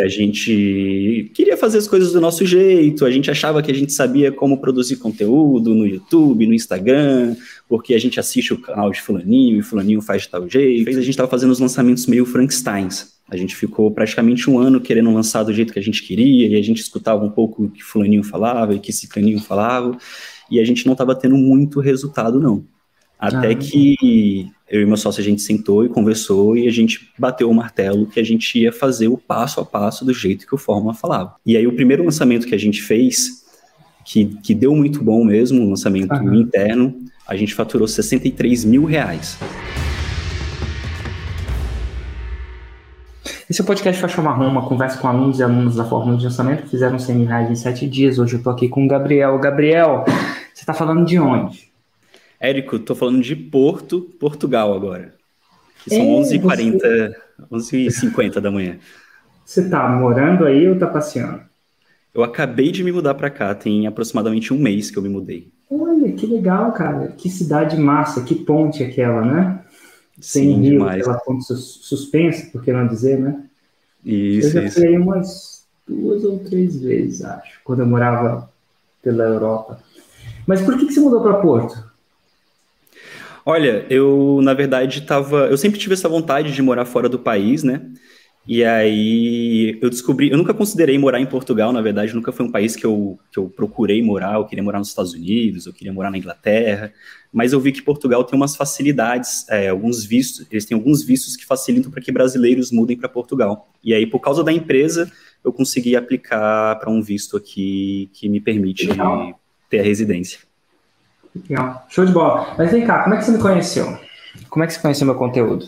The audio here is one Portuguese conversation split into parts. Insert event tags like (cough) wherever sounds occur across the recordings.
A gente queria fazer as coisas do nosso jeito, a gente achava que a gente sabia como produzir conteúdo no YouTube, no Instagram, porque a gente assiste o canal de fulaninho e fulaninho faz de tal jeito. A gente estava fazendo os lançamentos meio Frankensteins. A gente ficou praticamente um ano querendo lançar do jeito que a gente queria, e a gente escutava um pouco o que fulaninho falava e o que ciclaninho falava, e a gente não estava tendo muito resultado, não. Até ah, que eu e meu sócio a gente sentou e conversou e a gente bateu o martelo que a gente ia fazer o passo a passo do jeito que o Fórmula falava. E aí o primeiro lançamento que a gente fez, que, que deu muito bom mesmo, um lançamento interno, a gente faturou 63 mil reais. Esse é o podcast Faixa Marrom, uma conversa com alunos e alunos da Fórmula de Lançamento que fizeram 100 reais em 7 dias. Hoje eu tô aqui com o Gabriel. Gabriel, você tá falando de onde? Érico, tô falando de Porto, Portugal agora. Que são 11h40, você... 11h50 da manhã. Você tá morando aí ou tá passeando? Eu acabei de me mudar para cá, tem aproximadamente um mês que eu me mudei. Olha, que legal, cara. Que cidade massa, que ponte aquela, né? Sem Sim, rio, demais. aquela ponte suspensa, por que não dizer, né? Isso, eu já isso. fui aí umas duas ou três vezes, acho, quando eu morava pela Europa. Mas por que, que você mudou para Porto? Olha, eu na verdade estava, eu sempre tive essa vontade de morar fora do país, né? E aí eu descobri, eu nunca considerei morar em Portugal, na verdade, nunca foi um país que eu, que eu procurei morar, eu queria morar nos Estados Unidos, eu queria morar na Inglaterra, mas eu vi que Portugal tem umas facilidades, é, alguns vistos, eles têm alguns vistos que facilitam para que brasileiros mudem para Portugal. E aí, por causa da empresa, eu consegui aplicar para um visto aqui que me permite Legal. ter a residência. Legal. Show de bola. Mas vem cá, como é que você me conheceu? Como é que você conheceu meu conteúdo?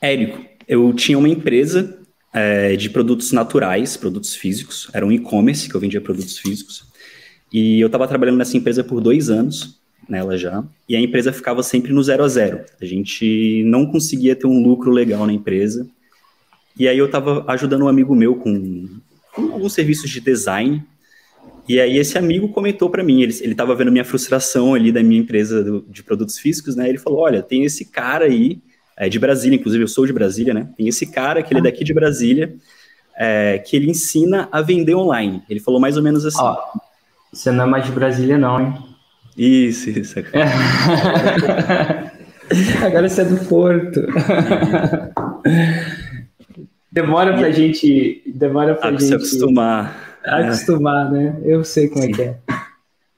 Érico, eu tinha uma empresa é, de produtos naturais, produtos físicos. Era um e-commerce que eu vendia produtos físicos. E eu estava trabalhando nessa empresa por dois anos, nela já. E a empresa ficava sempre no zero a zero. A gente não conseguia ter um lucro legal na empresa. E aí eu estava ajudando um amigo meu com, com alguns serviços de design e aí esse amigo comentou para mim, ele estava vendo minha frustração ali da minha empresa do, de produtos físicos, né? Ele falou, olha, tem esse cara aí, é de Brasília, inclusive eu sou de Brasília, né? Tem esse cara que ele é daqui de Brasília, é, que ele ensina a vender online. Ele falou mais ou menos assim. Ó, você não é mais de Brasília não, hein? Isso, isso. É. (laughs) Agora você é do Porto. demora pra gente... Demora pra ah, gente... se acostumar. Acostumar, né? Eu sei como Sim. é que é.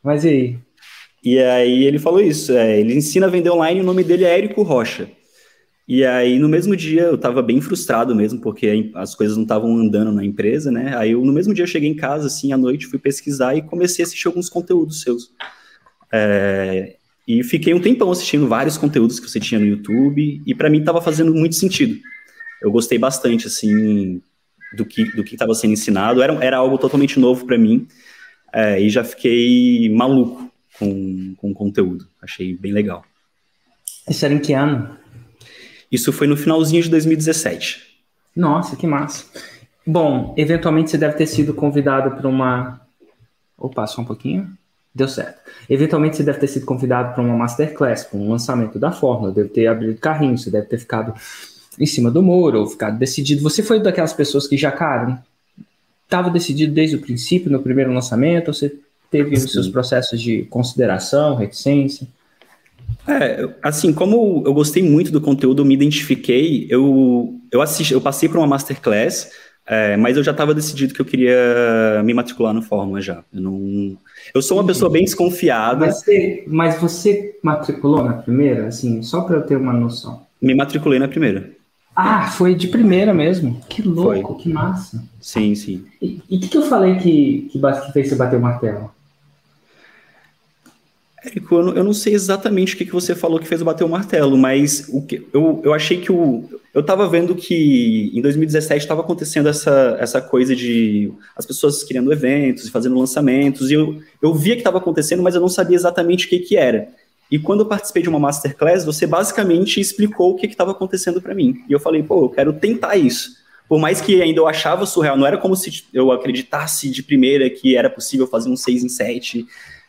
Mas e aí? E aí ele falou isso, é, ele ensina a vender online, o nome dele é Érico Rocha. E aí no mesmo dia eu tava bem frustrado mesmo, porque as coisas não estavam andando na empresa, né? Aí eu, no mesmo dia eu cheguei em casa, assim, à noite, fui pesquisar e comecei a assistir alguns conteúdos seus. É, e fiquei um tempão assistindo vários conteúdos que você tinha no YouTube, e para mim tava fazendo muito sentido. Eu gostei bastante, assim, do que do que estava sendo ensinado. Era, era algo totalmente novo para mim é, e já fiquei maluco com, com o conteúdo. Achei bem legal. Isso era em que ano? Isso foi no finalzinho de 2017. Nossa, que massa. Bom, eventualmente você deve ter sido convidado para uma. Opa, só um pouquinho. Deu certo. Eventualmente você deve ter sido convidado para uma masterclass, para um lançamento da fórmula, deve ter abrido carrinho, você deve ter ficado em cima do muro, ou ficar decidido. Você foi daquelas pessoas que já, cara, estava decidido desde o princípio, no primeiro lançamento, ou você teve Sim. os seus processos de consideração, reticência? É, assim, como eu gostei muito do conteúdo, eu me identifiquei, eu, eu assisti, eu passei por uma masterclass, é, mas eu já estava decidido que eu queria me matricular no Fórmula já. Eu, não, eu sou uma pessoa bem desconfiada. Mas você, mas você matriculou na primeira, assim, só para eu ter uma noção? Me matriculei na primeira. Ah, foi de primeira mesmo. Que louco, foi. que massa. Sim, sim. E o que, que eu falei que, que, que fez você bater o martelo? Érico, eu não, eu não, sei exatamente o que, que você falou que fez eu bater o martelo, mas o que, eu, eu achei que o. Eu estava vendo que em 2017 estava acontecendo essa, essa coisa de as pessoas criando eventos e fazendo lançamentos, e eu, eu via que estava acontecendo, mas eu não sabia exatamente o que, que era. E quando eu participei de uma masterclass, você basicamente explicou o que estava acontecendo para mim. E eu falei, pô, eu quero tentar isso. Por mais que ainda eu achava surreal, não era como se eu acreditasse de primeira que era possível fazer um 6 em 7.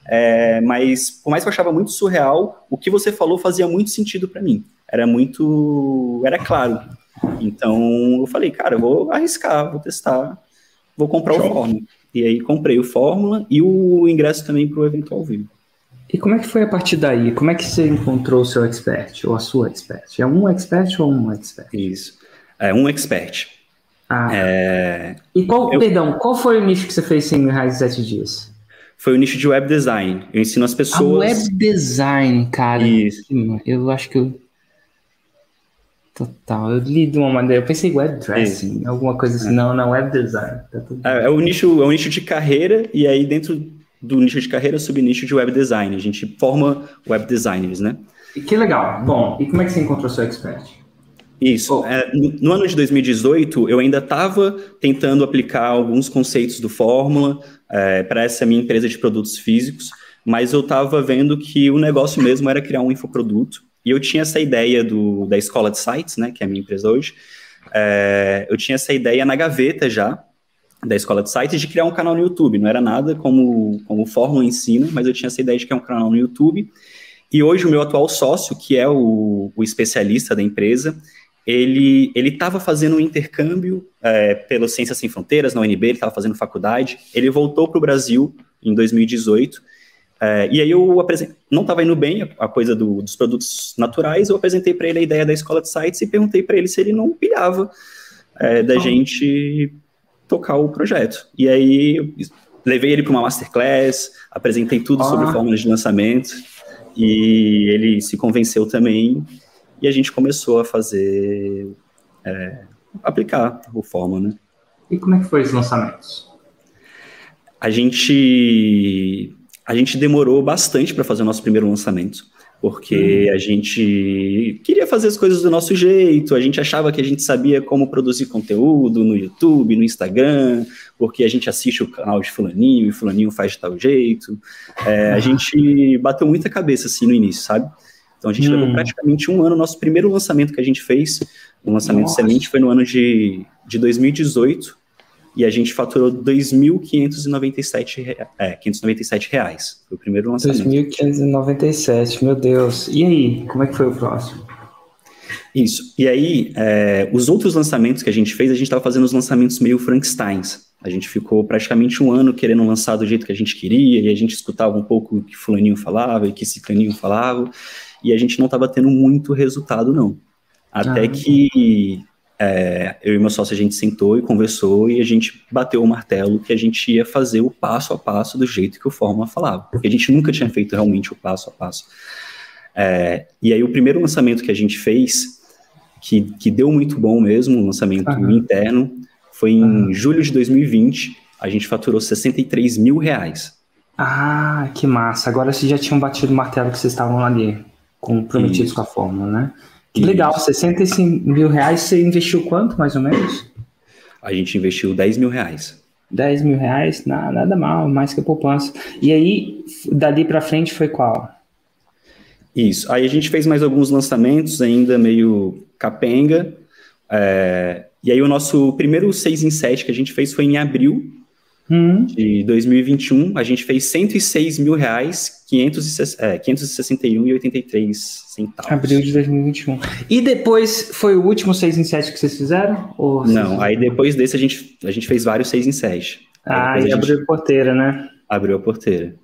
É, mas por mais que eu achava muito surreal, o que você falou fazia muito sentido para mim. Era muito. Era claro. Então eu falei, cara, eu vou arriscar, vou testar, vou comprar Show. o Fórmula. E aí comprei o Fórmula e o ingresso também para o evento ao vivo. E como é que foi a partir daí? Como é que você encontrou o seu expert ou a sua expert? É um expert ou um expert? Isso. É um expert. Ah. É... E qual, eu... perdão, qual foi o nicho que você fez em mil reais em sete dias? Foi o nicho de web design. Eu ensino as pessoas. A web design, cara. Isso. Eu acho que eu. Total. Eu li de uma maneira. Eu pensei web dressing, alguma coisa assim. É. Não, não, web design. Tá é, é, o nicho, é o nicho de carreira, e aí dentro do nicho de carreira, subnicho de web design. A gente forma web designers, né? Que legal. Bom, e como é que você encontrou seu expert? Isso. Oh. É, no, no, ano de 2018, eu ainda estava tentando aplicar alguns conceitos do Fórmula é, para essa minha empresa de produtos físicos, mas eu estava vendo que o negócio mesmo era criar um infoproduto. E eu tinha essa ideia do, da escola de sites, né, que é a minha empresa hoje. É, eu tinha essa ideia na gaveta já, da escola de sites, de criar um canal no YouTube. Não era nada como, como Fórmula ensina, mas eu tinha essa ideia de criar um canal no YouTube. E hoje o meu atual sócio, que é o, o especialista da empresa, ele ele estava fazendo um intercâmbio é, pelo Ciências Sem Fronteiras na UNB, ele estava fazendo faculdade, ele voltou para o Brasil em 2018, é, e aí eu apresentei, não estava indo bem a, coisa do, dos produtos naturais, eu apresentei para ele a ideia da escola de sites e perguntei para ele se ele não pilhava é, da gente tocar o projeto. E aí levei ele para uma masterclass, apresentei tudo oh. sobre fórmulas de lançamento, e ele se convenceu também e a gente começou a fazer, é, aplicar o Forma, né? E como é que foi os lançamentos? A gente, a gente demorou bastante para fazer o nosso primeiro lançamento, porque uhum. a gente queria fazer as coisas do nosso jeito, a gente achava que a gente sabia como produzir conteúdo no YouTube, no Instagram, porque a gente assiste o canal de fulaninho e fulaninho faz de tal jeito. É, a gente bateu muita cabeça assim no início, sabe? Então a gente hum. levou praticamente um ano. Nosso primeiro lançamento que a gente fez, um lançamento Nossa. excelente, foi no ano de, de 2018 e a gente faturou R$ 2.597 é, 597 reais. Foi o primeiro lançamento. 2.597, meu Deus. E aí, como é que foi o próximo? Isso. E aí, é, os outros lançamentos que a gente fez, a gente estava fazendo os lançamentos meio Frankensteins. A gente ficou praticamente um ano querendo lançar do jeito que a gente queria, e a gente escutava um pouco o que fulaninho falava e o que ciclaninho falava e a gente não estava tendo muito resultado, não. Até ah, que é, eu e meu sócio a gente sentou e conversou e a gente bateu o martelo que a gente ia fazer o passo a passo do jeito que o Fórmula falava, porque a gente nunca tinha feito realmente o passo a passo. É, e aí o primeiro lançamento que a gente fez, que, que deu muito bom mesmo, um lançamento uhum. interno, foi em uhum. julho de 2020, a gente faturou 63 mil reais. Ah, que massa. Agora vocês já tinham batido o martelo que vocês estavam ali comprometidos Isso. com a fórmula, né? Que Isso. legal, 65 mil reais, você investiu quanto, mais ou menos? A gente investiu 10 mil reais. 10 mil reais, nada, nada mal, mais que a poupança. E aí, dali para frente foi qual? Isso, aí a gente fez mais alguns lançamentos ainda meio capenga, é, e aí o nosso primeiro 6 em 7 que a gente fez foi em abril Hum. De 2021, a gente fez 106 mil reais, 500, é, 561,83 centavos. Abril de 2021. E depois foi o último 6 em 7 que vocês fizeram? Ou Não, aí depois desse a gente, a gente fez vários 6 em 7. Ah, e abriu a porteira, né? Abriu a porteira.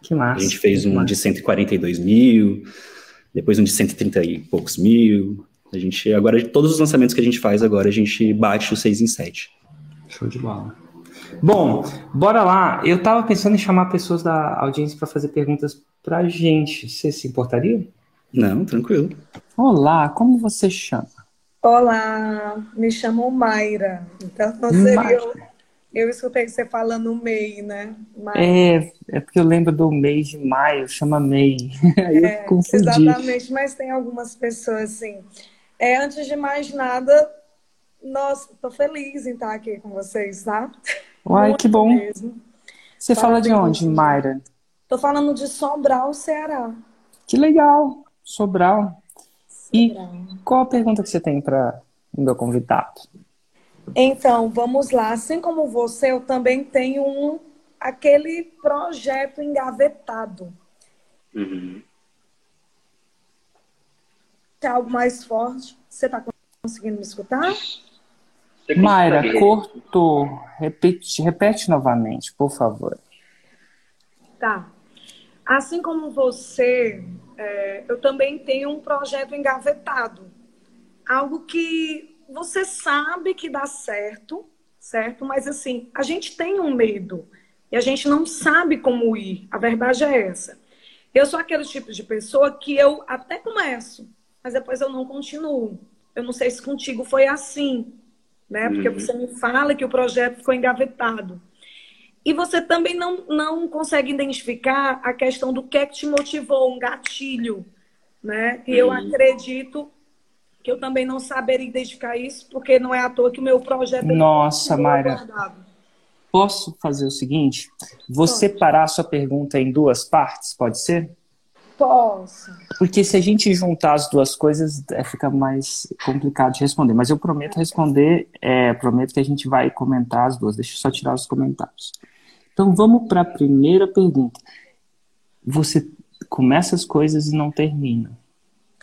Que massa. A gente fez um massa. de 142 mil, depois um de 130 e poucos mil. A gente, agora, todos os lançamentos que a gente faz agora, a gente bate o 6 em 7. Show de bola. Bom, bora lá. Eu estava pensando em chamar pessoas da audiência para fazer perguntas para a gente. Você se importaria? Não, tranquilo. Olá, como você chama? Olá, me chamo Mayra. Então não seria eu, eu escutei você falando MEI, né? Mayra. É, é porque eu lembro do mês de maio, chama MEI. (laughs) Aí é, eu confundi. Exatamente, mas tem algumas pessoas assim. É, antes de mais nada, nossa, tô feliz em estar aqui com vocês, tá? Uai, Muito que bom. Mesmo. Você fala de onde, Mayra? Tô falando de Sobral, Ceará. Que legal, Sobral. Sobral. E qual a pergunta que você tem para o meu convidado? Então, vamos lá. Assim como você, eu também tenho um aquele projeto engavetado. Uhum. É algo mais forte. Você está conseguindo me escutar? Mayra, cortou. Repete, repete novamente, por favor. Tá. Assim como você, é, eu também tenho um projeto engavetado. Algo que você sabe que dá certo, certo? Mas assim, a gente tem um medo e a gente não sabe como ir. A verdade é essa. Eu sou aquele tipo de pessoa que eu até começo, mas depois eu não continuo. Eu não sei se contigo foi assim, né? Porque uhum. você me fala que o projeto ficou engavetado. E você também não, não consegue identificar a questão do que é que te motivou, um gatilho, né? E eu uhum. acredito que eu também não saberia identificar isso, porque não é à toa que o meu projeto... Nossa, Mayra, posso fazer o seguinte? Vou pode. separar a sua pergunta em duas partes, pode ser? Posso. Porque se a gente juntar as duas coisas, é, fica mais complicado de responder. Mas eu prometo responder, é, prometo que a gente vai comentar as duas. Deixa eu só tirar os comentários. Então vamos para a primeira pergunta. Você começa as coisas e não termina.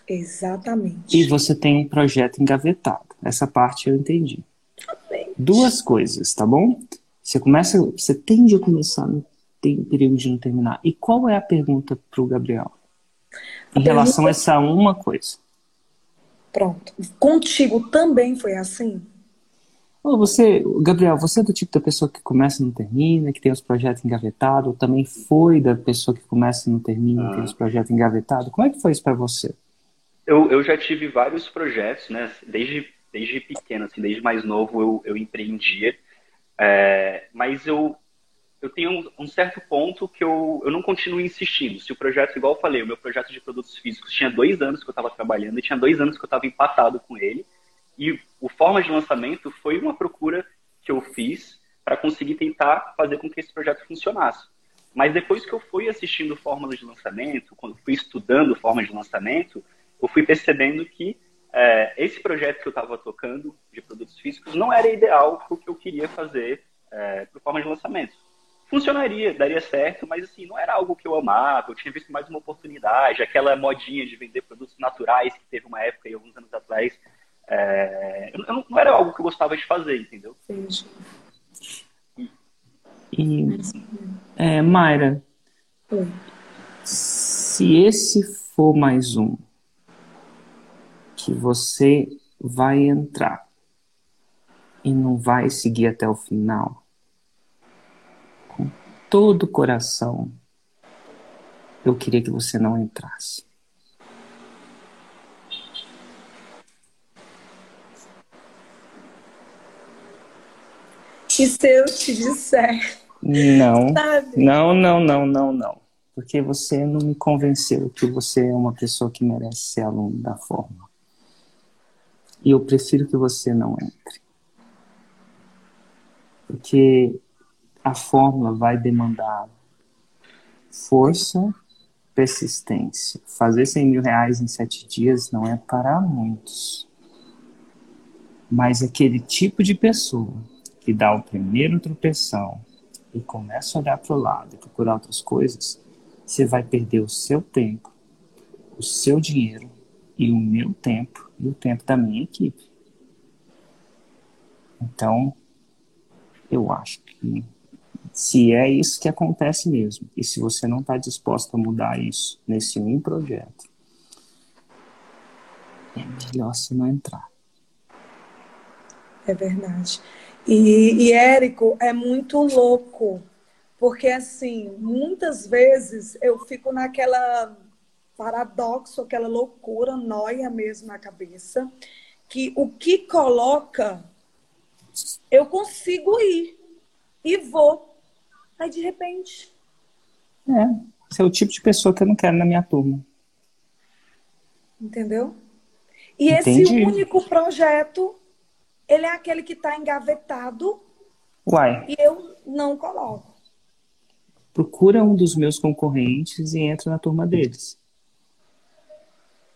Exatamente. E você tem um projeto engavetado. Essa parte eu entendi. Exatamente. Duas coisas, tá bom? Você começa, você tende a começar, não tem perigo de não terminar. E qual é a pergunta para o Gabriel? Em a relação pergunta... a essa uma coisa. Pronto. Contigo também foi assim? Você, Gabriel, você é do tipo da pessoa que começa e não termina, que tem os projetos engavetados, ou também foi da pessoa que começa e não termina, ah. tem os projetos engavetados? Como é que foi isso para você? Eu, eu já tive vários projetos, né? Desde, desde pequeno, assim, desde mais novo eu, eu empreendia. É, mas eu, eu tenho um, certo ponto que eu, eu não continuo insistindo. Se o projeto, igual eu falei, o meu projeto de produtos físicos tinha dois anos que eu estava trabalhando e tinha dois anos que eu estava empatado com ele. E o forma de lançamento foi uma procura que eu fiz para conseguir tentar fazer com que esse projeto funcionasse. Mas depois que eu fui assistindo fórmulas de lançamento, quando fui estudando formas de lançamento, eu fui percebendo que é, esse projeto que eu estava tocando de produtos físicos não era ideal para o que eu queria fazer é, para forma de lançamento. Funcionaria, daria certo, mas assim, não era algo que eu amava, eu tinha visto mais uma oportunidade, aquela modinha de vender produtos naturais que teve uma época aí, alguns anos atrás, é, eu, eu, não era algo que eu gostava de fazer, entendeu? Sim. E, é, Mayra, se esse for mais um que você vai entrar e não vai seguir até o final, todo o coração, eu queria que você não entrasse. E se eu te disser? Não, não, não, não, não, não. Porque você não me convenceu que você é uma pessoa que merece ser aluno da forma. E eu prefiro que você não entre. Porque a fórmula vai demandar força, persistência. Fazer 100 mil reais em sete dias não é para muitos. Mas aquele tipo de pessoa que dá o primeiro tropeção e começa a olhar para o lado e procurar outras coisas, você vai perder o seu tempo, o seu dinheiro e o meu tempo e o tempo da minha equipe. Então, eu acho que se é isso que acontece mesmo, e se você não está disposto a mudar isso nesse um projeto, é melhor você não entrar. É verdade. E, e Érico, é muito louco, porque assim, muitas vezes eu fico naquela paradoxo, aquela loucura, noia mesmo na cabeça, que o que coloca, eu consigo ir e vou. Aí de repente. É, você é o tipo de pessoa que eu não quero na minha turma. Entendeu? E Entendi. esse único projeto ele é aquele que está engavetado. Uai. E eu não coloco. Procura um dos meus concorrentes e entra na turma deles.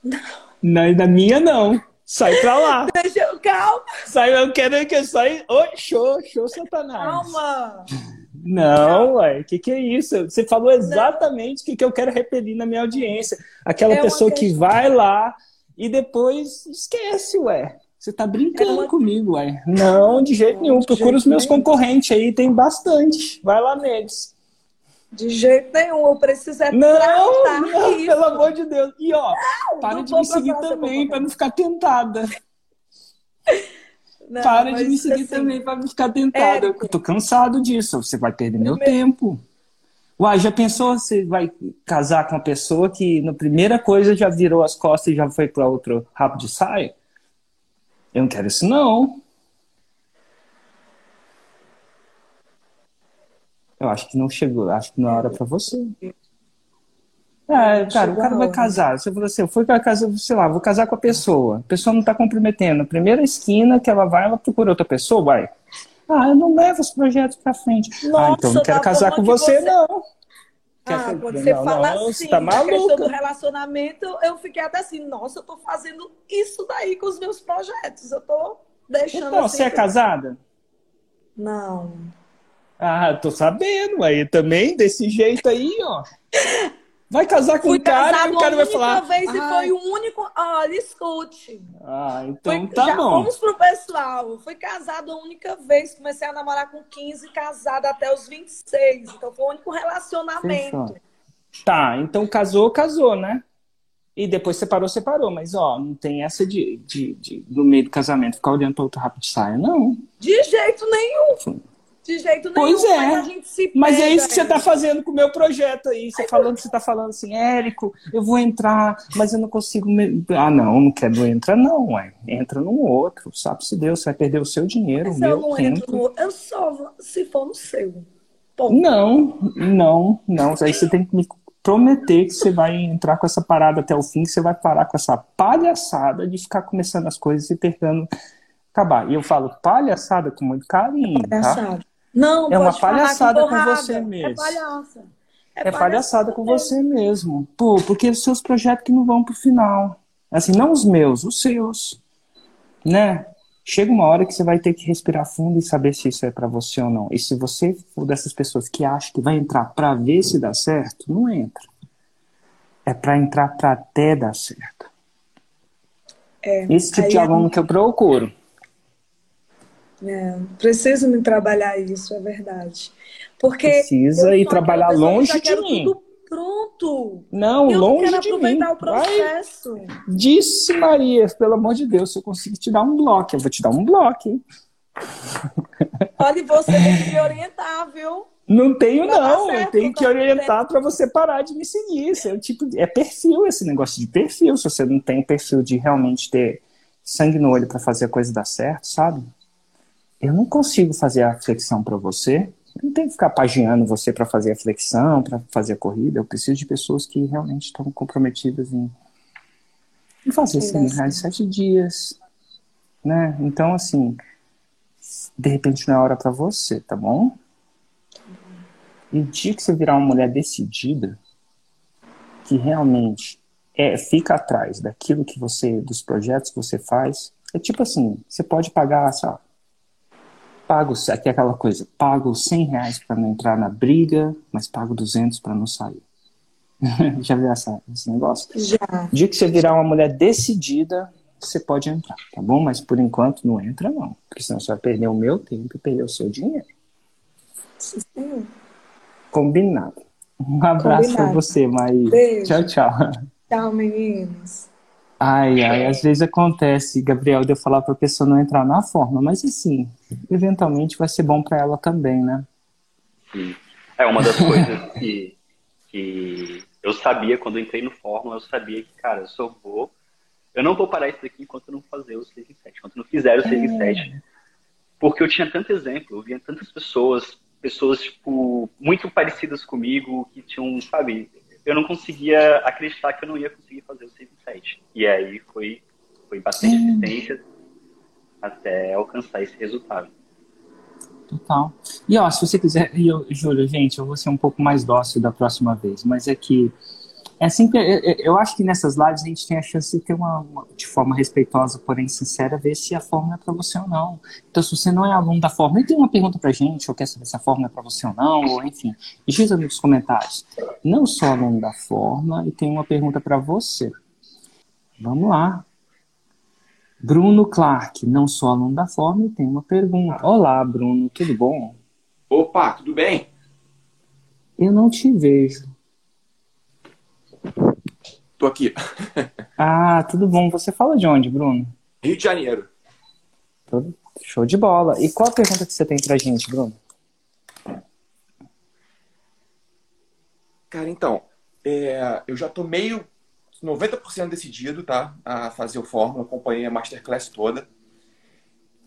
Não. Na, na minha, não. Sai pra lá. (laughs) Deixa eu, calma. Sai, eu quero que eu saia. Oi, show, show, Satanás. Calma. Não, ué, o que, que é isso? Você falou exatamente o que, que eu quero repelir na minha audiência. Aquela é pessoa que vai lá e depois esquece, ué. Você tá brincando é comigo, uai. Não, de jeito nenhum. Procura os meus nenhum. concorrentes aí, tem bastante. Vai lá neles. De jeito nenhum, eu preciso é Não, não isso. pelo amor de Deus. E ó, não, para não de me seguir também, para não ficar tentada. (laughs) Não, para de me seguir também, para não ficar tentada. Eu tô cansado disso. Você vai perder meu tempo. Uai, já pensou você vai casar com uma pessoa que na primeira coisa já virou as costas e já foi para outro rabo de saia? Eu não quero isso, não. Eu acho que não chegou, acho que não é hora para você. É, cara, o cara vai casar. Você falou assim, eu fui pra casa, sei lá, vou casar com a pessoa. A pessoa não tá comprometendo. primeira esquina que ela vai, ela procura outra pessoa, vai. Ah, eu não levo os projetos pra frente. Nossa, ah, então não quero casar com você, você, não. Ah, quando você não, fala não, assim, tá a questão do relacionamento, eu fiquei até assim, nossa, eu tô fazendo isso daí com os meus projetos. Eu tô deixando então, assim. Você é casada? Não. Ah, tô sabendo. Aí também, desse jeito aí, ó. (laughs) Vai casar com Fui um cara e o cara vai falar. vez e foi o único. Olha, escute. Ah, então tá já bom. Vamos pro pessoal. Fui casado a única vez. Comecei a namorar com 15, casada até os 26. Então foi o único relacionamento. Tá, então casou, casou, né? E depois separou, separou. Mas, ó, não tem essa de, de, de no meio do casamento ficar olhando para outro rápido de saia, não. De jeito nenhum. De jeito nenhum. Pois é. Mas, mas é isso que você está fazendo com o meu projeto aí. Você falando, você está falando assim, Érico, eu vou entrar, mas eu não consigo. Me... Ah, não, não quero entrar, não, ué. Entra num outro. Sabe se Deus, você vai perder o seu dinheiro. Mas o meu eu não tempo. entro no... Eu só se for no seu. Ponto. Não, não, não. Aí você tem que me prometer que você vai entrar com essa parada até o fim, que você vai parar com essa palhaçada de ficar começando as coisas e tentando acabar. E eu falo palhaçada com muito carinho, tá? palhaçada. tá? Não, é uma palhaçada com, com, você é mesmo. É palhaça. É, é palhaçada com você mesmo. Pô, porque os seus projetos que não vão pro final. Assim, não os meus, os seus. Né? Chega uma hora que você vai ter que respirar fundo e saber se isso é para você ou não. E se você for dessas pessoas que acham que vai entrar para ver se dá certo, não entra. É para entrar para até dar certo. É, Esse tipo de aluno é... que eu procuro. É, preciso me trabalhar isso, é verdade. Porque precisa ir trabalhar longe de mim. Tudo pronto. Não, eu longe não de mim. o processo. Vai. Disse Maria, pelo amor de Deus, se eu conseguir te dar um bloco, eu vou te dar um bloco, hein? (laughs) Olha, você tem que me orientar, viu? Não tenho, não. Certo, eu tenho que orientar para você parar de me seguir. Isso é, tipo, é perfil, esse negócio de perfil. Se você não tem perfil de realmente ter sangue no olho para fazer a coisa dar certo, sabe? Eu não consigo fazer a flexão para você. Eu não tenho que ficar pagiando você para fazer a flexão, para fazer a corrida. Eu preciso de pessoas que realmente estão comprometidas em, em fazer 100 reais em sete dias. Né? Então, assim, de repente não é hora para você, tá bom? E o dia que você virar uma mulher decidida, que realmente é, fica atrás daquilo que você, dos projetos que você faz, é tipo assim, você pode pagar, sabe, pago, aqui é aquela coisa, pago 100 reais para não entrar na briga, mas pago 200 para não sair. (laughs) Já viu essa, esse negócio? Já. Dia que você virar uma mulher decidida, você pode entrar, tá bom? Mas por enquanto não entra não, porque senão você vai perder o meu tempo e perder o seu dinheiro. Sim. Combinado. Um abraço para você, Maí. Tchau, tchau. Tchau, meninos. Ai, ai, às vezes acontece, Gabriel, de eu falar para a pessoa não entrar na forma, mas assim, eventualmente vai ser bom para ela também, né? Sim. É uma das (laughs) coisas que, que eu sabia quando entrei no Fórmula, eu sabia que, cara, eu só vou. Eu não vou parar isso daqui enquanto eu não fazer o 6 em 7, enquanto eu não fizer o 6 em 7. É. Porque eu tinha tanto exemplo, eu via tantas pessoas, pessoas, tipo, muito parecidas comigo, que tinham, sabe, eu não conseguia acreditar que eu não ia conseguir fazer o 6 em 7. E aí foi, foi bastante insistência até alcançar esse resultado. Total. E ó, se você quiser, eu, Júlio, gente, eu vou ser um pouco mais dócil da próxima vez, mas é que é assim que eu acho que nessas lives a gente tem a chance de ter uma, uma de forma respeitosa, porém sincera, ver se a fórmula é para você ou não. Então, se você não é aluno da fórmula e tem uma pergunta para gente, ou quer saber se a fórmula é para você ou não, ou enfim, diz nos comentários. Não sou aluno da fórmula e tenho uma pergunta para você. Vamos lá. Bruno Clark, não sou aluno da Forma, tem uma pergunta. Olá, Bruno, tudo bom? Opa, tudo bem? Eu não te vejo. Tô aqui. ah, tudo bom. Você fala de onde, Bruno? Rio de Janeiro. Show de bola. E qual a pergunta que você tem pra gente, Bruno? Cara, então, é, eu já tô meio 90% decidido, tá? A fazer o Fórmula, acompanhei a Masterclass toda.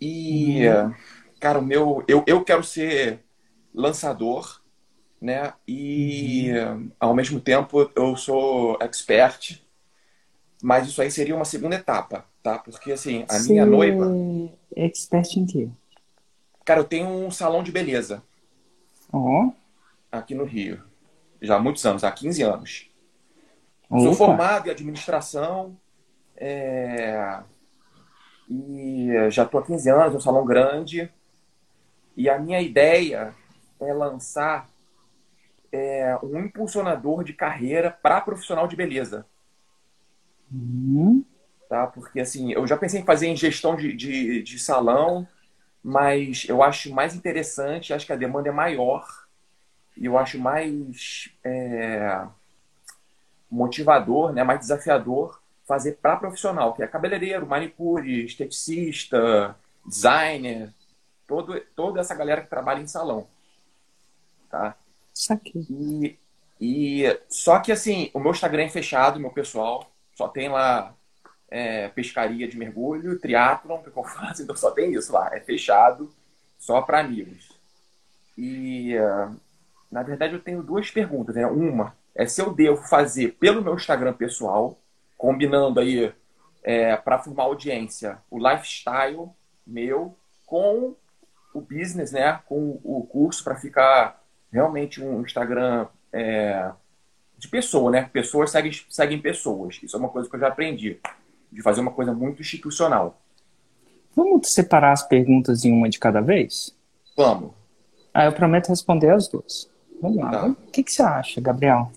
E, uhum. cara, o meu. Eu, eu quero ser lançador, né? E, uhum. ao mesmo tempo, eu sou expert. Mas isso aí seria uma segunda etapa, tá? Porque, assim, a Você minha noiva. É expert em quê? Cara, eu tenho um salão de beleza. Ó. Oh. Aqui no Rio. Já há muitos anos, há 15 anos. Opa. Sou formado em administração é... e já estou há 15 anos, um salão grande. E a minha ideia é lançar é, um impulsionador de carreira para profissional de beleza. Uhum. Tá? Porque assim, eu já pensei em fazer em gestão de, de, de salão, mas eu acho mais interessante, acho que a demanda é maior e eu acho mais é, motivador, né, mais desafiador fazer para profissional, que é cabeleireiro, manicure, esteticista, designer, todo, toda essa galera que trabalha em salão. Tá? Isso aqui. E, e, só que assim, o meu Instagram é fechado, meu pessoal, só tem lá é, pescaria de mergulho, triatlon, que eu faço, (laughs) então só tem isso lá, é fechado, só para amigos. E uh, na verdade eu tenho duas perguntas, né? Uma, é se eu devo fazer pelo meu Instagram pessoal, combinando aí é, para formar audiência o lifestyle meu com o business, né? Com o curso para ficar realmente um Instagram é, de pessoa, né? Pessoas seguem, seguem pessoas. Isso é uma coisa que eu já aprendi, de fazer uma coisa muito institucional. Vamos separar as perguntas em uma de cada vez? Vamos. Ah, eu prometo responder as duas. Vamos lá. Tá. O que, que você acha, Gabriel?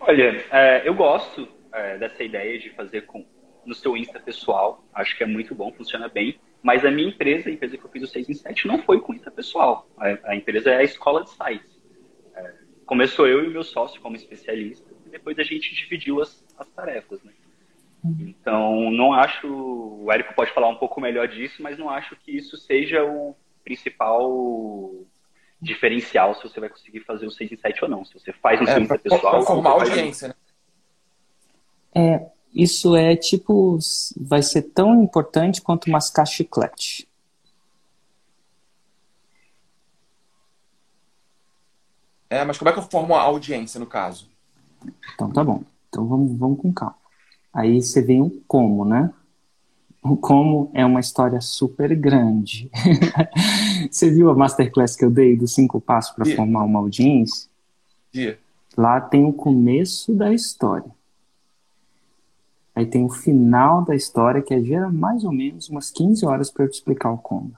Olha, é, eu gosto é, dessa ideia de fazer com, no seu Insta pessoal. Acho que é muito bom, funciona bem. Mas a minha empresa, a empresa que eu fiz o 6 em 7, não foi com Insta pessoal. A, a empresa é a escola de sites. É, começou eu e o meu sócio como especialista, e depois a gente dividiu as, as tarefas, né? Então, não acho. O Érico pode falar um pouco melhor disso, mas não acho que isso seja o principal diferencial se você vai conseguir fazer o 6 em 7 ou não. Se você faz no é, seu Insta pessoal. Pra formar audiência, né? É, isso é tipo. Vai ser tão importante quanto mascar chiclete. É, mas como é que eu formo a audiência no caso? Então tá bom. Então vamos, vamos com calma. Aí você vem um como, né? O como é uma história super grande. (laughs) Você viu a masterclass que eu dei dos cinco passos para formar uma audiência? Yeah. Lá tem o começo da história. Aí tem o final da história, que gera mais ou menos umas 15 horas para eu te explicar o como.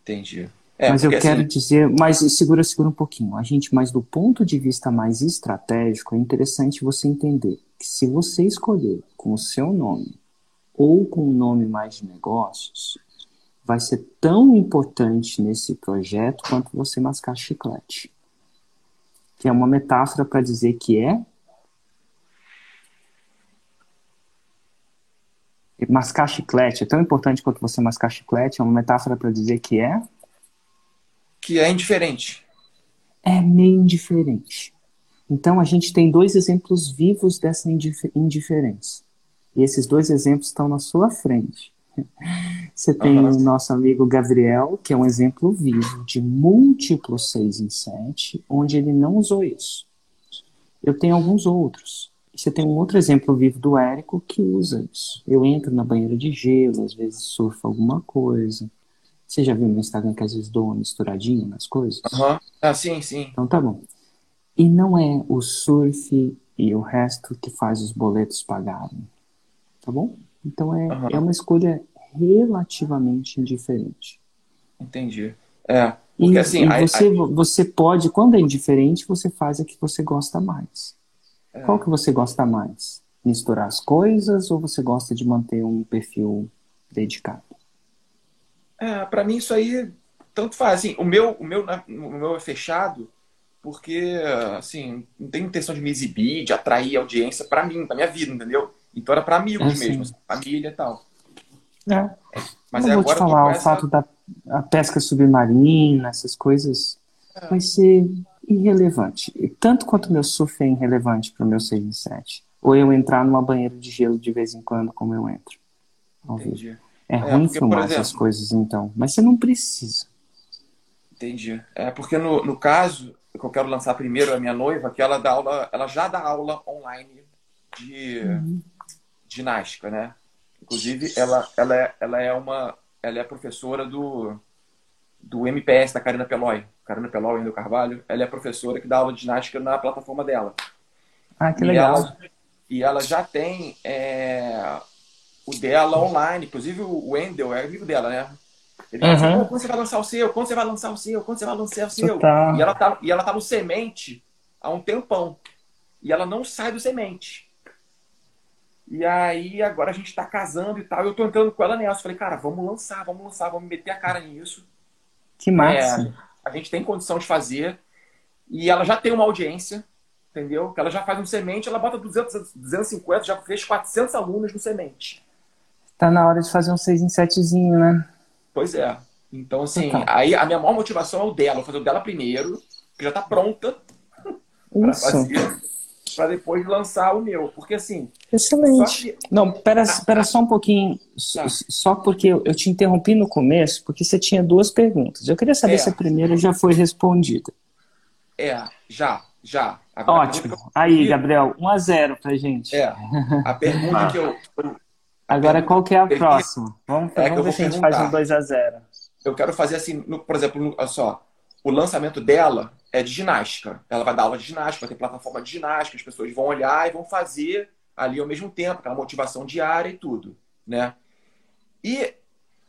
Entendi. É, mas eu quero assim... dizer, mas segura, segura um pouquinho. A gente, mas do ponto de vista mais estratégico, é interessante você entender que se você escolher com o seu nome ou com um nome mais de negócios, vai ser tão importante nesse projeto quanto você mascar chiclete. Que é uma metáfora para dizer que é mascar chiclete é tão importante quanto você mascar chiclete, é uma metáfora para dizer que é que é indiferente. É meio indiferente. Então a gente tem dois exemplos vivos dessa indiferença. E esses dois exemplos estão na sua frente. (laughs) Você tem uhum. o nosso amigo Gabriel, que é um exemplo vivo de múltiplos 6 em 7, onde ele não usou isso. Eu tenho alguns outros. Você tem um outro exemplo vivo do Érico que usa isso. Eu entro na banheira de gelo, às vezes surfo alguma coisa. Você já viu no Instagram que às vezes dou uma misturadinha nas coisas? Aham. Uhum. Ah, sim, sim. Então tá bom. E não é o surf e o resto que faz os boletos pagarem tá bom? Então é, uhum. é uma escolha relativamente indiferente. Entendi. É. Porque, e, assim, e você, você pode, quando é indiferente, você faz a que você gosta mais. É. Qual que você gosta mais? misturar as coisas ou você gosta de manter um perfil dedicado? É, para mim isso aí tanto faz. Assim, o meu, o meu, o meu é fechado porque assim não tenho intenção de me exibir, de atrair audiência para mim, para minha vida, entendeu? Então era para amigos é, mesmo, família e tal. É. Mas não vou te falar, o fato da pesca submarina, essas coisas, é. vai ser irrelevante. Tanto quanto o meu surf é irrelevante para o meu 6 em 7. Ou eu entrar numa banheira de gelo de vez em quando, como eu entro. Entendi. É, é ruim porque, filmar exemplo, essas coisas, então. Mas você não precisa. Entendi. É porque no, no caso, que eu quero lançar primeiro a minha noiva, que ela dá aula, ela já dá aula online de uhum. ginástica, né? Inclusive, ela, ela, é, ela é uma ela é professora do, do MPS da Karina Peloy. Karina Peloy do Carvalho, ela é professora que dá aula de ginástica na plataforma dela. Ah, que legal. E ela, e ela já tem é, o dela online, inclusive o Wendel é amigo dela, né? Ele fala assim, uhum. quando você vai lançar o seu? Quando você vai lançar o seu? Quando você vai lançar o seu? E ela, tá, e ela tá no semente há um tempão. E ela não sai do semente. E aí, agora a gente tá casando e tal. Eu tô entrando com ela nessa. Falei, cara, vamos lançar, vamos lançar, vamos meter a cara nisso. Que massa. É, a gente tem condição de fazer. E ela já tem uma audiência, entendeu? Que ela já faz um semente, ela bota 200, 250, já fez 400 alunos no semente. Tá na hora de fazer um 6 em 7zinho, né? Pois é. Então, assim, então. aí a minha maior motivação é o dela. Vou fazer o dela primeiro, que já tá pronta. Isso para depois lançar o meu. Porque assim. Excelente. Que... Não, pera, pera só um pouquinho. Tá. Só porque eu te interrompi no começo, porque você tinha duas perguntas. Eu queria saber é. se a primeira já foi respondida. É, já, já. Agora, Ótimo. Aí, Gabriel, 1 a 0 pra gente. É. A pergunta que eu. (laughs) Agora, qual que é a próxima? Vamos, é vamos ver se a gente faz um 2 a 0 Eu quero fazer assim, no, por exemplo, olha só. O lançamento dela é de ginástica. Ela vai dar aula de ginástica, vai ter plataforma de ginástica, as pessoas vão olhar e vão fazer ali ao mesmo tempo, aquela motivação diária e tudo, né? E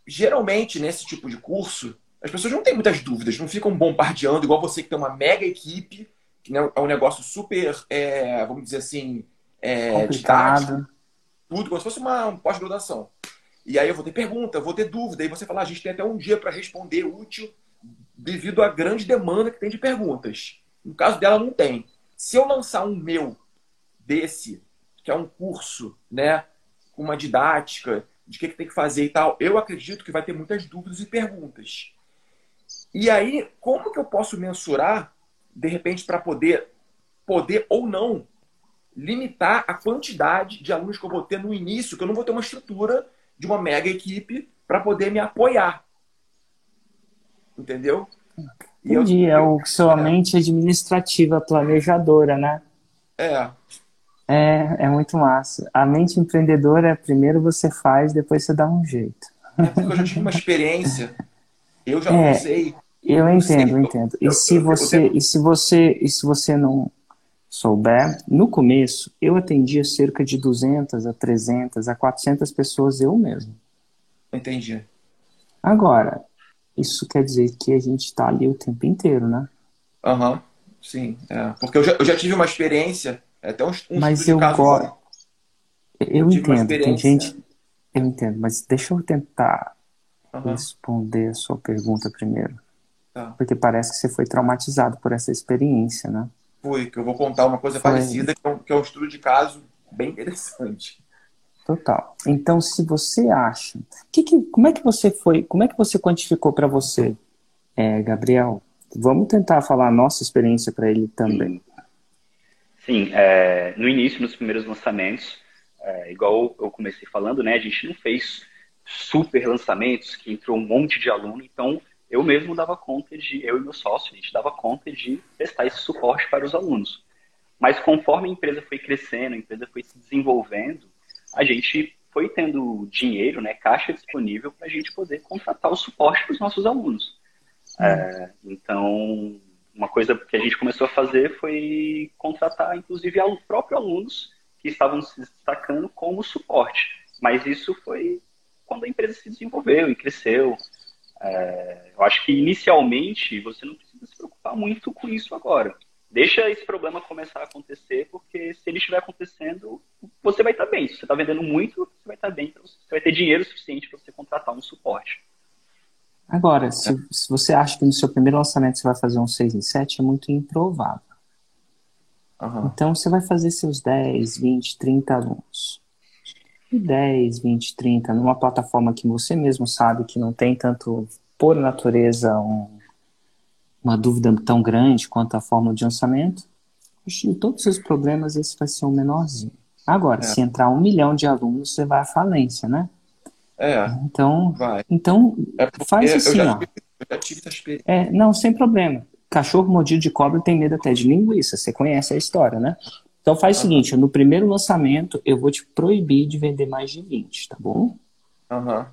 geralmente nesse tipo de curso, as pessoas não têm muitas dúvidas, não ficam bombardeando igual você que tem uma mega equipe, que é um negócio super, é, vamos dizer assim, é, didático, tudo, como se fosse uma pós-graduação. E aí eu vou ter pergunta, vou ter dúvida, e você fala, ah, a gente tem até um dia para responder útil devido à grande demanda que tem de perguntas. No caso dela, não tem. Se eu lançar um meu desse, que é um curso, né, com uma didática de o que, que tem que fazer e tal, eu acredito que vai ter muitas dúvidas e perguntas. E aí, como que eu posso mensurar, de repente, para poder, poder ou não limitar a quantidade de alunos que eu vou ter no início, que eu não vou ter uma estrutura de uma mega equipe para poder me apoiar entendeu? Entendi, eu, é o sua é. mente administrativa, planejadora, né? É. É, é muito massa. A mente empreendedora, é primeiro você faz, depois você dá um jeito. É porque eu já tive uma experiência, eu já é, usei. Eu entendo, eu entendo. E se você, e se você, e se você não souber, no começo eu atendia cerca de 200 a 300 a 400 pessoas eu mesmo. Entendi. Agora, isso quer dizer que a gente está ali o tempo inteiro, né? Aham, uhum, sim. É. Porque eu já, eu já, tive uma experiência, é até uns, uns Mas eu gosto. Eu, eu entendo, tem gente. Eu entendo, mas deixa eu tentar uhum. responder a sua pergunta primeiro. Tá. Porque parece que você foi traumatizado por essa experiência, né? Fui, que eu vou contar uma coisa foi. parecida, que é, um, que é um estudo de caso bem interessante. Total. Então, se você acha, que, que, como é que você foi, como é que você quantificou para você, é, Gabriel? Vamos tentar falar a nossa experiência para ele também. Sim, é, no início, nos primeiros lançamentos, é, igual eu comecei falando, né, a gente não fez super lançamentos que entrou um monte de aluno, então eu mesmo dava conta de, eu e meu sócio, a gente dava conta de prestar esse suporte para os alunos. Mas conforme a empresa foi crescendo, a empresa foi se desenvolvendo, a gente foi tendo dinheiro, né, caixa disponível para a gente poder contratar o suporte para os nossos alunos. É, então, uma coisa que a gente começou a fazer foi contratar, inclusive, próprios alunos que estavam se destacando como suporte. Mas isso foi quando a empresa se desenvolveu e cresceu. É, eu acho que inicialmente você não precisa se preocupar muito com isso agora. Deixa esse problema começar a acontecer, porque se ele estiver acontecendo, você vai estar bem. Se você está vendendo muito, você vai estar bem, então você vai ter dinheiro suficiente para você contratar um suporte. Agora, se, se, você acha que no seu primeiro lançamento você vai fazer um 6 em 7, é muito improvável. Uhum. Então você vai fazer seus 10, 20, 30 alunos. E 10, 20, 30 numa plataforma que você mesmo sabe que não tem tanto, por natureza, um, uma dúvida tão grande quanto a forma de lançamento, de todos os problemas, esse vai ser o menorzinho. Agora, é. se entrar um milhão de alunos, você vai à falência, né? É. Então, vai. então é faz assim, ó. Eu já tive essa experiência. É, não, sem problema. Cachorro mordido de cobra tem medo até de linguiça. Você conhece a história, né? Então faz o seguinte, no primeiro lançamento eu vou te proibir de vender mais de 20, tá bom? Aham. Uhum.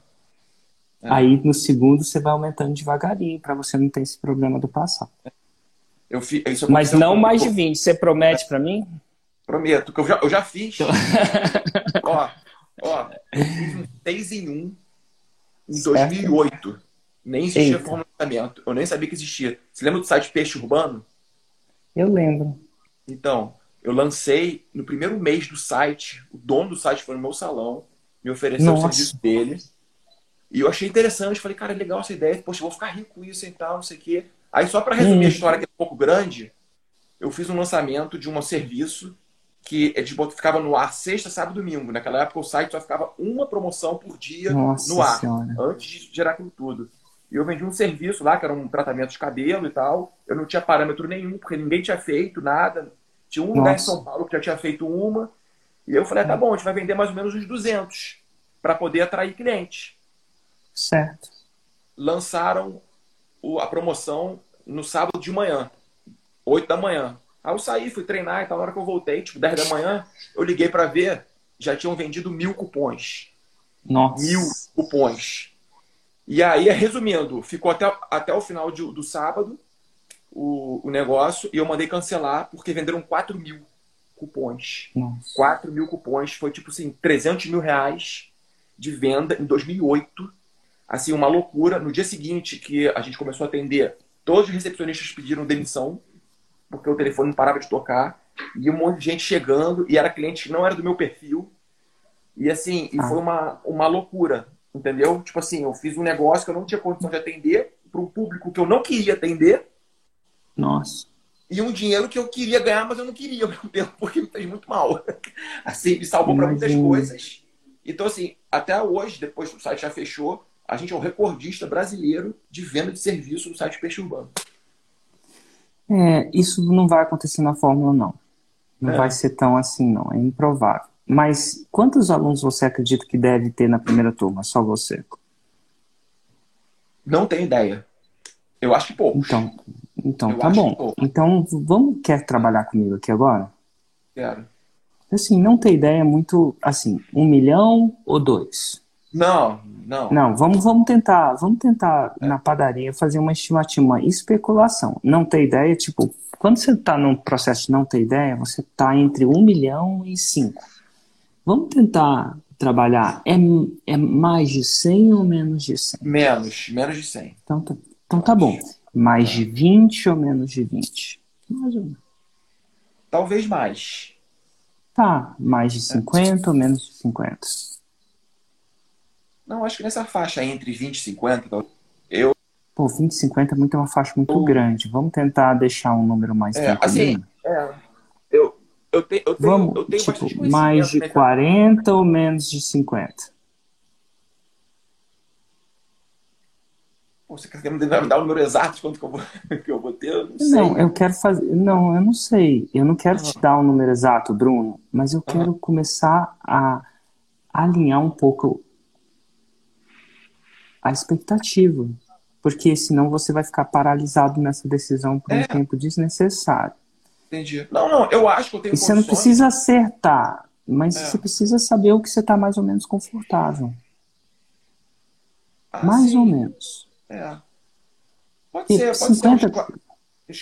É. Aí no segundo você vai aumentando devagarinho para você não ter esse problema do passado. Eu fi, Mas não mais de 20. Você promete para mim? Prometo, que eu já, eu já fiz. (laughs) ó, ó, eu fiz um 6 em 1 em certo. 2008. Nem existia Eita. formatamento. Eu nem sabia que existia. Você lembra do site Peixe Urbano? Eu lembro. Então, eu lancei no primeiro mês do site. O dono do site foi no meu salão, me ofereceu Nossa. o serviço dele. E eu achei interessante, falei, cara, legal essa ideia, poxa, eu vou ficar rico com isso e tal, não sei o quê. Aí, só para resumir hum. a história, que é um pouco grande, eu fiz um lançamento de um serviço que é ficava no ar sexta, sábado e domingo. Naquela época, o site só ficava uma promoção por dia Nossa no ar, senhora. antes de gerar aquilo tudo. E eu vendi um serviço lá, que era um tratamento de cabelo e tal. Eu não tinha parâmetro nenhum, porque ninguém tinha feito nada. Tinha um Nossa. lugar em São Paulo que já tinha feito uma. E eu falei, ah, tá bom, a gente vai vender mais ou menos uns 200 para poder atrair clientes. Certo. Lançaram a promoção no sábado de manhã, 8 da manhã. Aí eu saí, fui treinar e tal. Na hora que eu voltei, tipo 10 da manhã, eu liguei para ver, já tinham vendido mil cupons. Nossa. Mil cupons. E aí, resumindo, ficou até, até o final de, do sábado o, o negócio e eu mandei cancelar porque venderam 4 mil cupons. Nossa. 4 mil cupons. Foi tipo assim, 300 mil reais de venda em 2008 assim, uma loucura. No dia seguinte que a gente começou a atender, todos os recepcionistas pediram demissão, porque o telefone não parava de tocar, e um monte de gente chegando, e era cliente que não era do meu perfil. E assim, e ah. foi uma, uma loucura, entendeu? Tipo assim, eu fiz um negócio que eu não tinha condição de atender para um público que eu não queria atender. Nossa. E um dinheiro que eu queria ganhar, mas eu não queria ao mesmo (laughs) tempo, porque me fez muito mal. (laughs) Assim, me salvou para muitas coisas. Então, assim, até hoje, depois que o site já fechou, a gente é o recordista brasileiro de venda de serviço no site Peixe Urbano. É, isso não vai acontecer na Fórmula, não. Não é. vai ser tão assim, não. É improvável. Mas quantos alunos você acredita que deve ter na primeira turma? Só você? Não tenho ideia. Eu acho que poucos. Então, então tá bom. Então, vamos quer trabalhar comigo aqui agora? Quero. Assim, não ter ideia é muito assim, um milhão ou dois? Não, não. Não, vamos, vamos tentar, vamos tentar é. na padaria fazer uma estimativa, uma especulação. Não ter ideia, tipo, quando você está num processo de não ter ideia, você está entre um milhão e cinco. Vamos tentar trabalhar. É, é mais de 100 ou menos de 100? Menos, menos de 100. Então tá, então tá bom. Mais de 20 ou menos de 20? Mais ou menos. Talvez mais. Tá, mais de 50 é. ou menos de 50? Não, acho que nessa faixa entre 20 e 50, eu. Pô, 20 e 50 é muito uma faixa muito eu... grande. Vamos tentar deixar um número mais é, assim, é, eu, eu, te, eu tenho, Vamos, eu tenho tipo, mais de 40 ou menos de 50? Você quer me dar o número exato de quanto que eu vou, (laughs) que eu vou ter? Eu não, sei. não, eu quero fazer. Não, eu não sei. Eu não quero te dar o um número exato, Bruno, mas eu quero começar a alinhar um pouco a expectativa. Porque senão você vai ficar paralisado nessa decisão por um é. tempo desnecessário. Entendi. Não, não, eu acho que eu tenho E você não precisa acertar, mas é. você precisa saber o que você está mais ou menos confortável. Ah, mais sim. ou menos. É. Pode e ser, pode 50... ser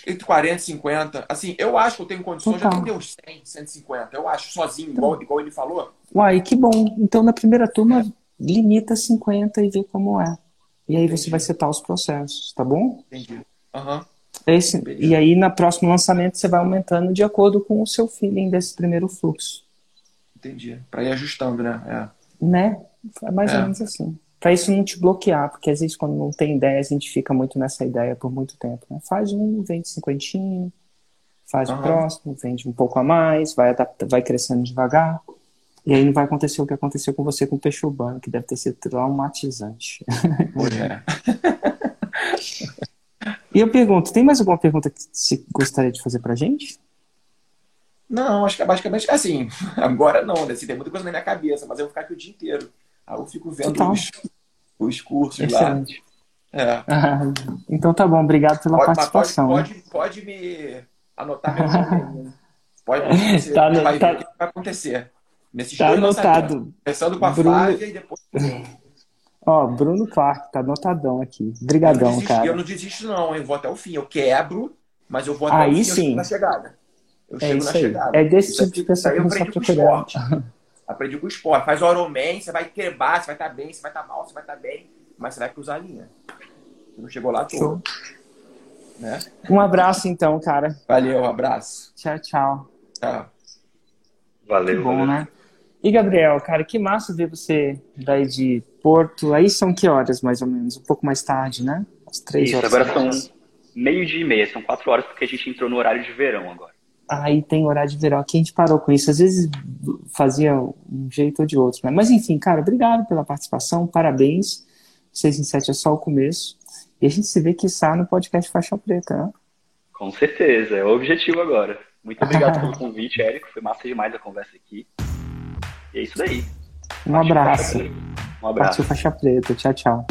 entre 40 e 50. Assim, eu acho que eu tenho condições Total. de atender uns 100, 150. Eu acho, sozinho, então. igual, igual ele falou. Uai, que bom. Então, na primeira turma, limita 50 e vê como é. E aí Entendi. você vai setar os processos, tá bom? Entendi. Uhum. Esse, e aí, na próximo lançamento, você vai aumentando de acordo com o seu feeling desse primeiro fluxo. Entendi. Para ir ajustando, né? É. Né? É mais é. ou menos assim. Para isso não te bloquear, porque às vezes quando não tem ideia, a gente fica muito nessa ideia por muito tempo. Né? Faz um, vende cinquentinho, faz uhum. o próximo, vende um pouco a mais, vai, adapta, vai crescendo devagar. E aí não vai acontecer o que aconteceu com você com o peixe urbano, que deve ter sido traumatizante. Mulher. (laughs) E eu pergunto, tem mais alguma pergunta que você gostaria de fazer pra gente? Não, acho que é basicamente assim. (laughs) Agora não, né? Assim, tem muita coisa na minha cabeça, mas eu vou ficar aqui o dia inteiro. Aí eu fico vendo os, os cursos Excelente. lá. É. Ah, (laughs) então tá bom, obrigado pela pode, participação. Pode, pode, pode, me anotar meu nome. Pode acontecer. Tá, vai tá, o que vai acontecer. Nesses tá anotado. Começando com a Bruno... Flávia e depois. Ó, Bruno Clark, tá anotadão aqui. Brigadão, eu cara. Eu não desisto, não, eu vou até o fim. Eu quebro, mas eu vou até aí o fim. Sim. na chegada. Eu é chego na aí. chegada. É desse tipo de pessoa que procurando. Aprendi com o esporte. Faz o Ironman, você vai quebrar, você vai estar tá bem, você vai estar tá mal, você vai estar tá bem, mas você vai cruzar a linha. Você não chegou lá todo. Né? Um abraço, então, cara. Valeu, um abraço. Tchau, tchau. Tchau. Valeu. Que bom, valeu. né? E Gabriel, cara, que massa ver você daí de Porto. Aí são que horas, mais ou menos? Um pouco mais tarde, né? As três Isso, horas. agora são meio dia e meia, são quatro horas porque a gente entrou no horário de verão agora. Aí tem horário de verão. Aqui a gente parou com isso. Às vezes fazia um jeito ou de outro, né? Mas enfim, cara, obrigado pela participação, parabéns. 6 em 7 é só o começo. E a gente se vê que está no podcast Faixa Preta, né? Com certeza, é o objetivo agora. Muito obrigado pelo (laughs) convite, Érico. Foi massa demais a conversa aqui. E é isso daí. Um abraço. Um abraço. Partiu faixa preta. Tchau, tchau.